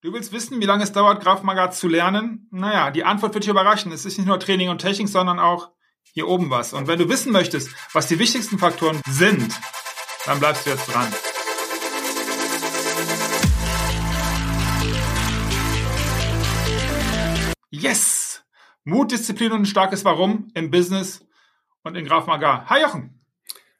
Du willst wissen, wie lange es dauert, Graf Magat zu lernen? Naja, die Antwort wird dich überraschen. Es ist nicht nur Training und Technik, sondern auch hier oben was. Und wenn du wissen möchtest, was die wichtigsten Faktoren sind, dann bleibst du jetzt dran. Yes! Mut, Disziplin und ein starkes Warum im Business und in Graf Magar. Hi Jochen!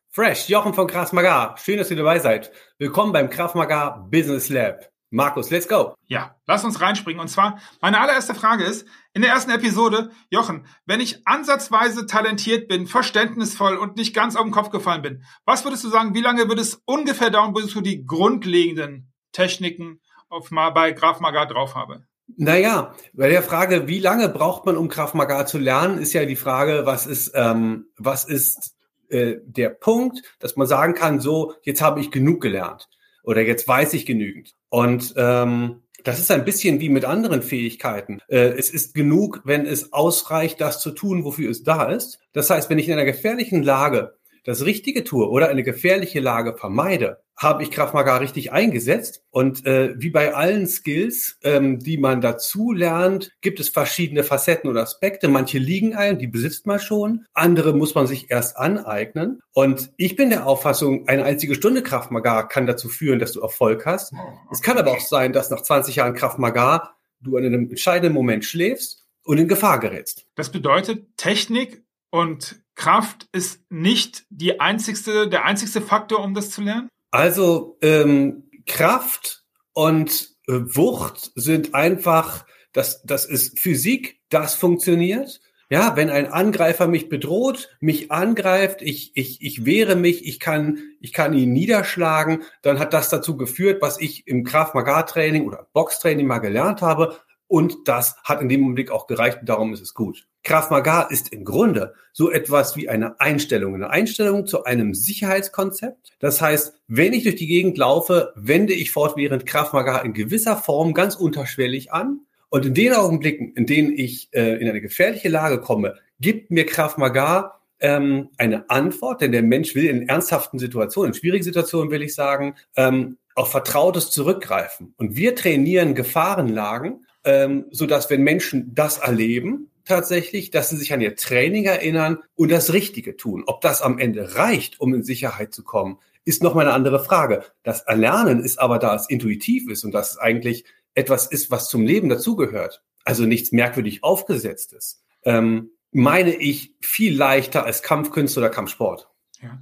Fresh, Jochen von Graf Magar. Schön, dass ihr dabei seid. Willkommen beim Graf Magar Business Lab. Markus, let's go. Ja, lass uns reinspringen. Und zwar, meine allererste Frage ist, in der ersten Episode, Jochen, wenn ich ansatzweise talentiert bin, verständnisvoll und nicht ganz auf den Kopf gefallen bin, was würdest du sagen, wie lange würde es ungefähr dauern, bis du die grundlegenden Techniken auf mal bei Graf Magar drauf habe? Naja, bei der Frage, wie lange braucht man, um Graf Magar zu lernen, ist ja die Frage, was ist, ähm, was ist äh, der Punkt, dass man sagen kann, so, jetzt habe ich genug gelernt oder jetzt weiß ich genügend. Und ähm, das ist ein bisschen wie mit anderen Fähigkeiten. Äh, es ist genug, wenn es ausreicht, das zu tun, wofür es da ist. Das heißt, wenn ich in einer gefährlichen Lage das Richtige tue oder eine gefährliche Lage vermeide, habe ich Krav Maga richtig eingesetzt. Und äh, wie bei allen Skills, ähm, die man dazu lernt, gibt es verschiedene Facetten oder Aspekte. Manche liegen ein, die besitzt man schon. Andere muss man sich erst aneignen. Und ich bin der Auffassung, eine einzige Stunde Krav Maga kann dazu führen, dass du Erfolg hast. Es kann aber auch sein, dass nach 20 Jahren Krav Maga du an einem entscheidenden Moment schläfst und in Gefahr gerätst. Das bedeutet, Technik und Kraft ist nicht die einzigste, der einzigste Faktor, um das zu lernen? Also ähm, Kraft und äh, Wucht sind einfach, das, das ist Physik, das funktioniert. Ja, wenn ein Angreifer mich bedroht, mich angreift, ich, ich, ich wehre mich, ich kann, ich kann ihn niederschlagen, dann hat das dazu geführt, was ich im Kraft-Magar-Training oder Boxtraining mal gelernt habe. Und das hat in dem Augenblick auch gereicht und darum ist es gut. Krav Maga ist im Grunde so etwas wie eine Einstellung, eine Einstellung zu einem Sicherheitskonzept. Das heißt, wenn ich durch die Gegend laufe, wende ich fortwährend Krav Maga in gewisser Form ganz unterschwellig an. Und in den Augenblicken, in denen ich äh, in eine gefährliche Lage komme, gibt mir Krav Maga ähm, eine Antwort, denn der Mensch will in ernsthaften Situationen, in schwierigen Situationen will ich sagen, ähm, auf Vertrautes zurückgreifen. Und wir trainieren Gefahrenlagen, ähm, so dass wenn Menschen das erleben, tatsächlich, dass sie sich an ihr Training erinnern und das Richtige tun. Ob das am Ende reicht, um in Sicherheit zu kommen, ist nochmal eine andere Frage. Das Erlernen ist aber, da es intuitiv ist und dass es eigentlich etwas ist, was zum Leben dazugehört, also nichts merkwürdig aufgesetztes, ähm, meine ich viel leichter als Kampfkünste oder Kampfsport. Ja.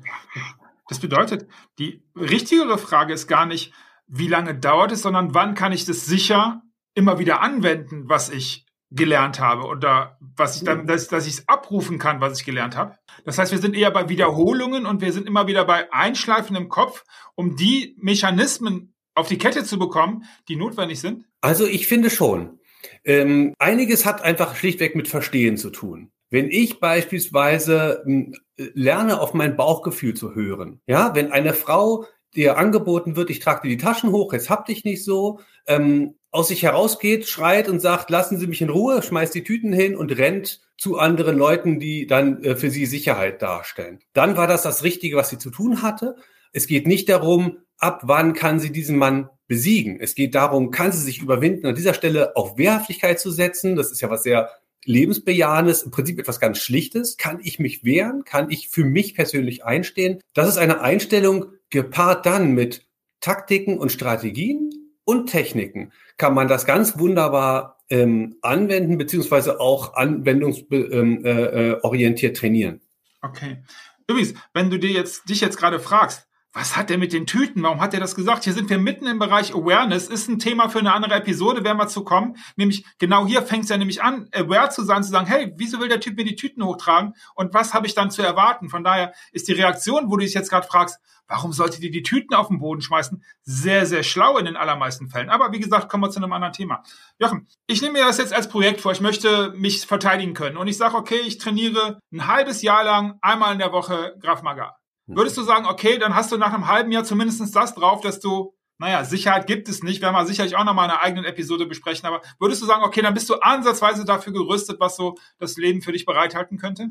Das bedeutet, die richtigere Frage ist gar nicht, wie lange dauert es, sondern wann kann ich das sicher immer wieder anwenden, was ich gelernt habe oder was ich dann, dass, dass ich es abrufen kann, was ich gelernt habe. Das heißt, wir sind eher bei Wiederholungen und wir sind immer wieder bei Einschleifen im Kopf, um die Mechanismen auf die Kette zu bekommen, die notwendig sind. Also ich finde schon. Ähm, einiges hat einfach schlichtweg mit Verstehen zu tun. Wenn ich beispielsweise äh, lerne, auf mein Bauchgefühl zu hören, ja, wenn eine Frau dir angeboten wird, ich trage dir die Taschen hoch, jetzt hab dich nicht so, ähm, aus sich herausgeht, schreit und sagt, lassen Sie mich in Ruhe, schmeißt die Tüten hin und rennt zu anderen Leuten, die dann äh, für sie Sicherheit darstellen. Dann war das das Richtige, was sie zu tun hatte. Es geht nicht darum, ab wann kann sie diesen Mann besiegen. Es geht darum, kann sie sich überwinden, an dieser Stelle auf Wehrhaftigkeit zu setzen. Das ist ja was sehr lebensbejahendes, im Prinzip etwas ganz Schlichtes. Kann ich mich wehren? Kann ich für mich persönlich einstehen? Das ist eine Einstellung gepaart dann mit Taktiken und Strategien und Techniken kann man das ganz wunderbar ähm, anwenden, beziehungsweise auch anwendungsorientiert ähm, äh, äh trainieren. Okay. Übrigens, wenn du dir jetzt, dich jetzt gerade fragst, was hat der mit den Tüten? Warum hat er das gesagt? Hier sind wir mitten im Bereich Awareness. Ist ein Thema für eine andere Episode, werden wir zu kommen. Nämlich genau hier fängt es ja nämlich an, aware zu sein, zu sagen, hey, wieso will der Typ mir die Tüten hochtragen? Und was habe ich dann zu erwarten? Von daher ist die Reaktion, wo du dich jetzt gerade fragst, warum sollte die die Tüten auf den Boden schmeißen? Sehr, sehr schlau in den allermeisten Fällen. Aber wie gesagt, kommen wir zu einem anderen Thema. Jochen, ich nehme mir das jetzt als Projekt vor. Ich möchte mich verteidigen können. Und ich sage, okay, ich trainiere ein halbes Jahr lang einmal in der Woche Graf Maga. Würdest du sagen, okay, dann hast du nach einem halben Jahr zumindest das drauf, dass du, naja, Sicherheit gibt es nicht, werden wir sicherlich auch nochmal in einer eigenen Episode besprechen, aber würdest du sagen, okay, dann bist du ansatzweise dafür gerüstet, was so das Leben für dich bereithalten könnte?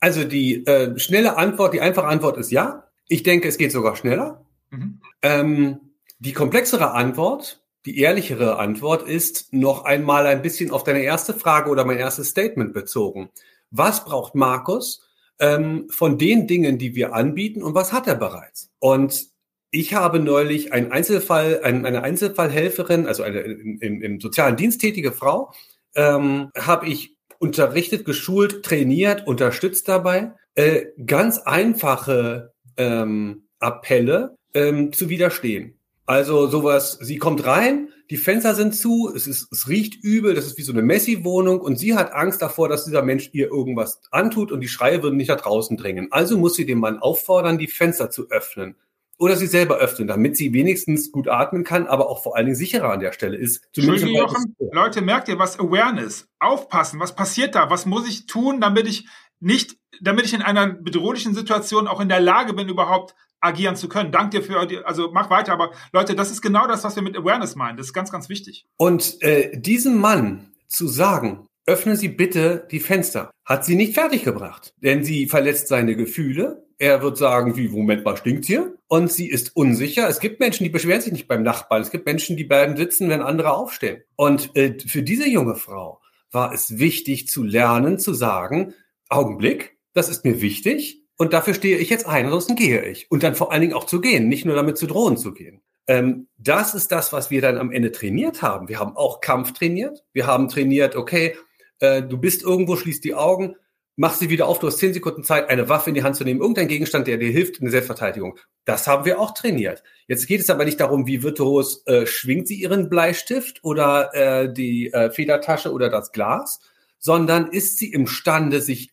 Also die äh, schnelle Antwort, die einfache Antwort ist ja. Ich denke, es geht sogar schneller. Mhm. Ähm, die komplexere Antwort die ehrlichere Antwort ist noch einmal ein bisschen auf deine erste Frage oder mein erstes Statement bezogen. Was braucht Markus ähm, von den Dingen, die wir anbieten und was hat er bereits? Und ich habe neulich einen Einzelfall, ein, eine Einzelfallhelferin, also eine im, im sozialen Dienst tätige Frau, ähm, habe ich unterrichtet, geschult, trainiert, unterstützt dabei, äh, ganz einfache ähm, Appelle ähm, zu widerstehen. Also sowas, sie kommt rein, die Fenster sind zu, es, ist, es riecht übel, das ist wie so eine Messi-Wohnung und sie hat Angst davor, dass dieser Mensch ihr irgendwas antut und die Schreie würden nicht nach draußen dringen. Also muss sie den Mann auffordern, die Fenster zu öffnen oder sie selber öffnen, damit sie wenigstens gut atmen kann, aber auch vor allen Dingen sicherer an der Stelle ist. Entschuldigung, Jochen, Leute, merkt ihr was? Awareness. Aufpassen. Was passiert da? Was muss ich tun, damit ich nicht, damit ich in einer bedrohlichen Situation auch in der Lage bin, überhaupt agieren zu können. Dank dir für, die, also mach weiter, aber Leute, das ist genau das, was wir mit Awareness meinen. Das ist ganz, ganz wichtig. Und äh, diesem Mann zu sagen, öffnen Sie bitte die Fenster, hat sie nicht fertiggebracht, denn sie verletzt seine Gefühle, er wird sagen, wie, Moment mal, stinkt's hier? Und sie ist unsicher. Es gibt Menschen, die beschweren sich nicht beim Nachbarn. Es gibt Menschen, die bleiben sitzen, wenn andere aufstehen. Und äh, für diese junge Frau war es wichtig zu lernen, zu sagen, Augenblick, das ist mir wichtig und dafür stehe ich jetzt ein, ansonsten gehe ich. Und dann vor allen Dingen auch zu gehen, nicht nur damit zu drohen zu gehen. Ähm, das ist das, was wir dann am Ende trainiert haben. Wir haben auch Kampf trainiert. Wir haben trainiert, okay, äh, du bist irgendwo, schließt die Augen, mach sie wieder auf, du hast zehn Sekunden Zeit, eine Waffe in die Hand zu nehmen, irgendein Gegenstand, der dir hilft in der Selbstverteidigung. Das haben wir auch trainiert. Jetzt geht es aber nicht darum, wie virtuos äh, schwingt sie ihren Bleistift oder äh, die äh, Federtasche oder das Glas, sondern ist sie imstande, sich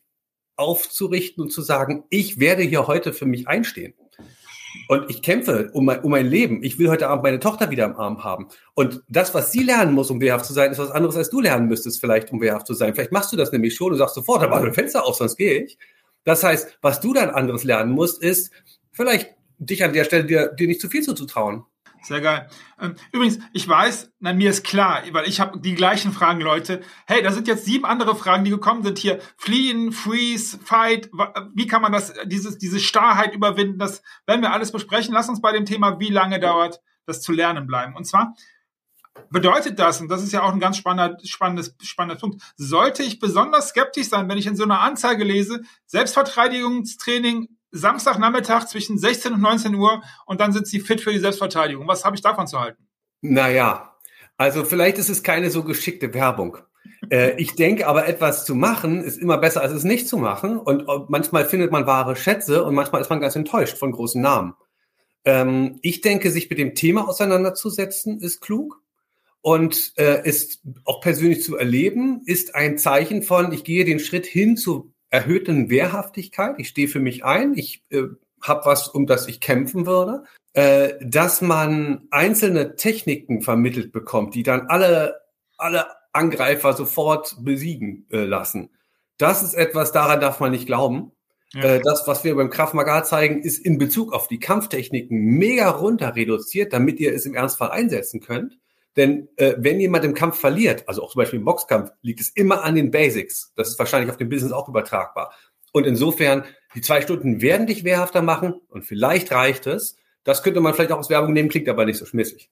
aufzurichten und zu sagen, ich werde hier heute für mich einstehen. Und ich kämpfe um mein, um mein Leben. Ich will heute Abend meine Tochter wieder im Arm haben. Und das, was sie lernen muss, um wehrhaft zu sein, ist was anderes, als du lernen müsstest, vielleicht, um wehrhaft zu sein. Vielleicht machst du das nämlich schon und sagst sofort, da war ein Fenster auf, sonst gehe ich. Das heißt, was du dann anderes lernen musst, ist vielleicht dich an der Stelle dir, dir nicht zu viel zuzutrauen. Sehr geil. Ähm, übrigens, ich weiß, na, mir ist klar, weil ich habe die gleichen Fragen, Leute. Hey, da sind jetzt sieben andere Fragen, die gekommen sind hier. Fliehen, Freeze, Fight. Wie kann man das, dieses, diese Starrheit überwinden? Das werden wir alles besprechen. Lass uns bei dem Thema, wie lange dauert das zu lernen bleiben. Und zwar bedeutet das, und das ist ja auch ein ganz spannender, spannendes, spannender Punkt, sollte ich besonders skeptisch sein, wenn ich in so einer Anzeige lese, Selbstverteidigungstraining Samstagnachmittag zwischen 16 und 19 Uhr und dann sind sie fit für die Selbstverteidigung. Was habe ich davon zu halten? Naja, also vielleicht ist es keine so geschickte Werbung. äh, ich denke aber, etwas zu machen ist immer besser, als es nicht zu machen. Und manchmal findet man wahre Schätze und manchmal ist man ganz enttäuscht von großen Namen. Ähm, ich denke, sich mit dem Thema auseinanderzusetzen, ist klug. Und äh, ist auch persönlich zu erleben, ist ein Zeichen von, ich gehe den Schritt hin zu erhöhten Wehrhaftigkeit. Ich stehe für mich ein. Ich äh, habe was, um das ich kämpfen würde. Äh, dass man einzelne Techniken vermittelt bekommt, die dann alle, alle Angreifer sofort besiegen äh, lassen. Das ist etwas, daran darf man nicht glauben. Ja. Äh, das, was wir beim Maga zeigen, ist in Bezug auf die Kampftechniken mega runter reduziert, damit ihr es im Ernstfall einsetzen könnt. Denn äh, wenn jemand im Kampf verliert, also auch zum Beispiel im Boxkampf, liegt es immer an den Basics. Das ist wahrscheinlich auf dem Business auch übertragbar. Und insofern, die zwei Stunden werden dich wehrhafter machen und vielleicht reicht es. Das könnte man vielleicht auch aus Werbung nehmen, klingt aber nicht so schmissig.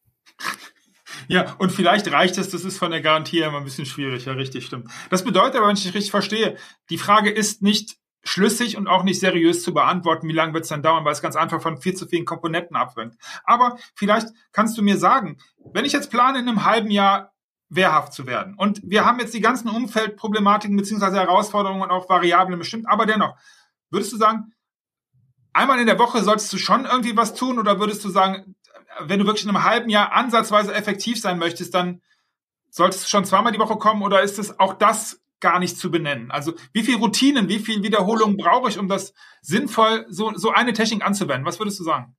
Ja, und vielleicht reicht es, das ist von der Garantie immer ein bisschen schwierig, ja, richtig, stimmt. Das bedeutet aber, wenn ich dich richtig verstehe, die Frage ist nicht, schlüssig und auch nicht seriös zu beantworten, wie lange wird es dann dauern, weil es ganz einfach von viel zu vielen Komponenten abhängt. Aber vielleicht kannst du mir sagen, wenn ich jetzt plane, in einem halben Jahr wehrhaft zu werden und wir haben jetzt die ganzen Umfeldproblematiken beziehungsweise Herausforderungen und auch Variablen bestimmt, aber dennoch, würdest du sagen, einmal in der Woche solltest du schon irgendwie was tun oder würdest du sagen, wenn du wirklich in einem halben Jahr ansatzweise effektiv sein möchtest, dann solltest du schon zweimal die Woche kommen oder ist es auch das gar nicht zu benennen. Also wie viel Routinen, wie viel Wiederholungen brauche ich, um das sinnvoll, so, so eine Technik anzuwenden? Was würdest du sagen?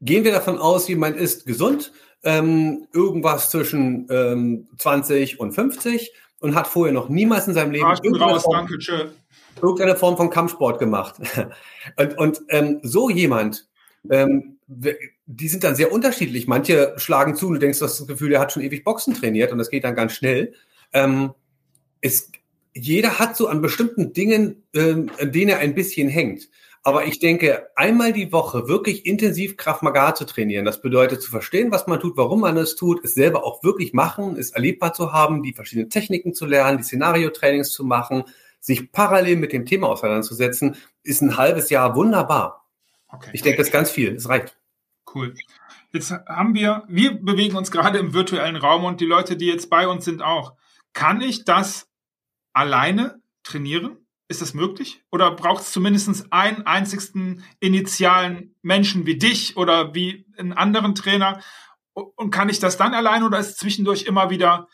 Gehen wir davon aus, jemand ist gesund, ähm, irgendwas zwischen ähm, 20 und 50 und hat vorher noch niemals in seinem Leben ah, irgendeine, raus, Form, danke, irgendeine Form von Kampfsport gemacht. und und ähm, so jemand, ähm, die sind dann sehr unterschiedlich. Manche schlagen zu und du denkst, du hast das Gefühl, der hat schon ewig Boxen trainiert und das geht dann ganz schnell. Ähm, es, jeder hat so an bestimmten Dingen, ähm, an denen er ein bisschen hängt. Aber ich denke, einmal die Woche wirklich intensiv Kraft Maga zu trainieren, das bedeutet zu verstehen, was man tut, warum man es tut, es selber auch wirklich machen, es erlebbar zu haben, die verschiedenen Techniken zu lernen, die Szenario-Trainings zu machen, sich parallel mit dem Thema auseinanderzusetzen, ist ein halbes Jahr wunderbar. Okay. Ich denke, das ist ganz viel. Es reicht. Cool. Jetzt haben wir, wir bewegen uns gerade im virtuellen Raum und die Leute, die jetzt bei uns sind, auch. Kann ich das alleine trainieren? Ist das möglich? Oder braucht es zumindest einen einzigsten initialen Menschen wie dich oder wie einen anderen Trainer? Und kann ich das dann alleine oder ist zwischendurch immer wieder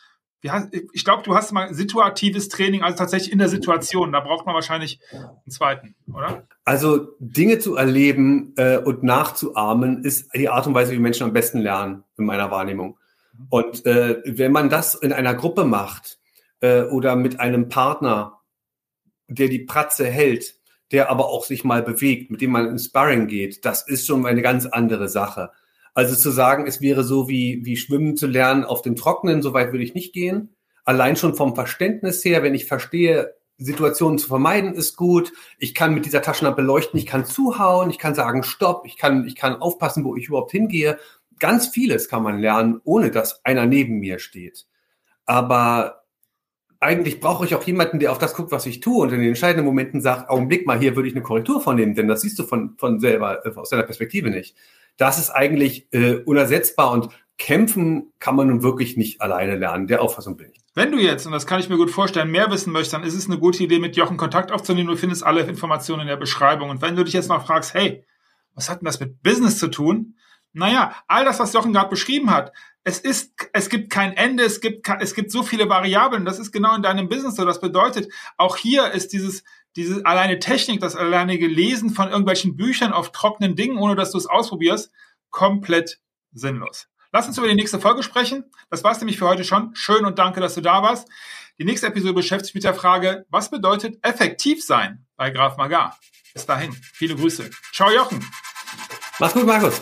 ich glaube, du hast mal situatives Training, also tatsächlich in der Situation. Da braucht man wahrscheinlich einen zweiten, oder? Also Dinge zu erleben äh, und nachzuahmen ist die Art und Weise, wie Menschen am besten lernen, in meiner Wahrnehmung. Und äh, wenn man das in einer Gruppe macht äh, oder mit einem Partner, der die Pratze hält, der aber auch sich mal bewegt, mit dem man ins Sparring geht, das ist schon eine ganz andere Sache. Also zu sagen, es wäre so wie, wie Schwimmen zu lernen auf dem Trockenen, so weit würde ich nicht gehen. Allein schon vom Verständnis her, wenn ich verstehe, Situationen zu vermeiden ist gut. Ich kann mit dieser Taschenlampe leuchten, ich kann zuhauen, ich kann sagen Stopp, ich kann, ich kann aufpassen, wo ich überhaupt hingehe. Ganz vieles kann man lernen, ohne dass einer neben mir steht. Aber eigentlich brauche ich auch jemanden, der auf das guckt, was ich tue und in den entscheidenden Momenten sagt, Augenblick mal, hier würde ich eine Korrektur vornehmen, denn das siehst du von, von selber, äh, aus deiner Perspektive nicht das ist eigentlich äh, unersetzbar und kämpfen kann man nun wirklich nicht alleine lernen. Der Auffassung bin ich. Wenn du jetzt, und das kann ich mir gut vorstellen, mehr wissen möchtest, dann ist es eine gute Idee, mit Jochen Kontakt aufzunehmen. Du findest alle Informationen in der Beschreibung. Und wenn du dich jetzt noch fragst, hey, was hat denn das mit Business zu tun? Naja, all das, was Jochen gerade beschrieben hat, es ist, es gibt kein Ende, es gibt, es gibt so viele Variablen. Das ist genau in deinem Business so. Das bedeutet, auch hier ist dieses, diese alleine Technik, das alleinige Lesen von irgendwelchen Büchern auf trockenen Dingen, ohne dass du es ausprobierst, komplett sinnlos. Lass uns über die nächste Folge sprechen. Das war's nämlich für heute schon. Schön und danke, dass du da warst. Die nächste Episode beschäftigt sich mit der Frage, was bedeutet effektiv sein bei Graf Magar? Bis dahin, viele Grüße. Ciao, Jochen. Mach's gut, Markus.